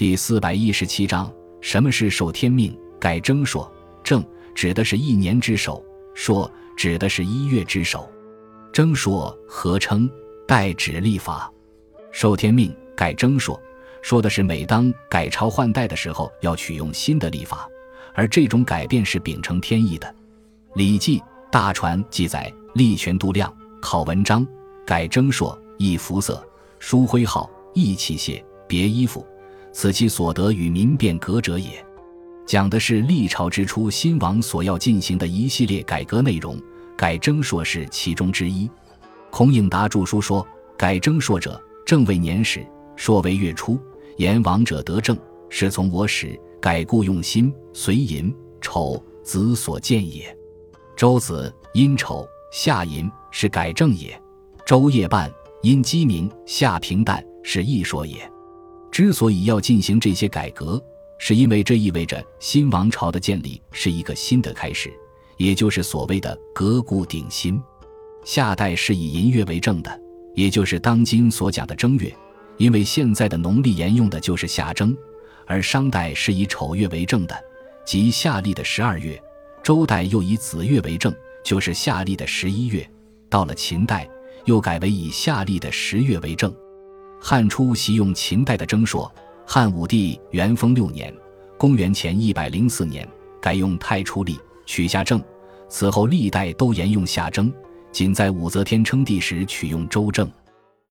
第四百一十七章：什么是受天命？改征朔，正指的是一年之首，朔指的是一月之首，征朔合称，代指历法。受天命改征朔，说的是每当改朝换代的时候，要取用新的历法，而这种改变是秉承天意的。《礼记·大传》记载：立权度量，考文章，改征朔，易服色，书徽号，易器械，别衣服。此其所得与民变革者也，讲的是历朝之初新王所要进行的一系列改革内容，改征朔是其中之一。孔颖达著书说：“改征朔者，正为年始，朔为月初，言王者得政，是从我始改故用心，随寅丑子所见也。周子阴丑夏寅是改正也，周夜半因鸡鸣夏平淡是易说也。”之所以要进行这些改革，是因为这意味着新王朝的建立是一个新的开始，也就是所谓的革故鼎新。夏代是以寅月为正的，也就是当今所讲的正月，因为现在的农历沿用的就是夏正；而商代是以丑月为正的，即夏历的十二月；周代又以子月为正，就是夏历的十一月；到了秦代，又改为以夏历的十月为正。汉初习用秦代的征朔，汉武帝元丰六年（公元前一百零四年）改用太初历，取下正。此后历代都沿用夏征，仅在武则天称帝时取用周正。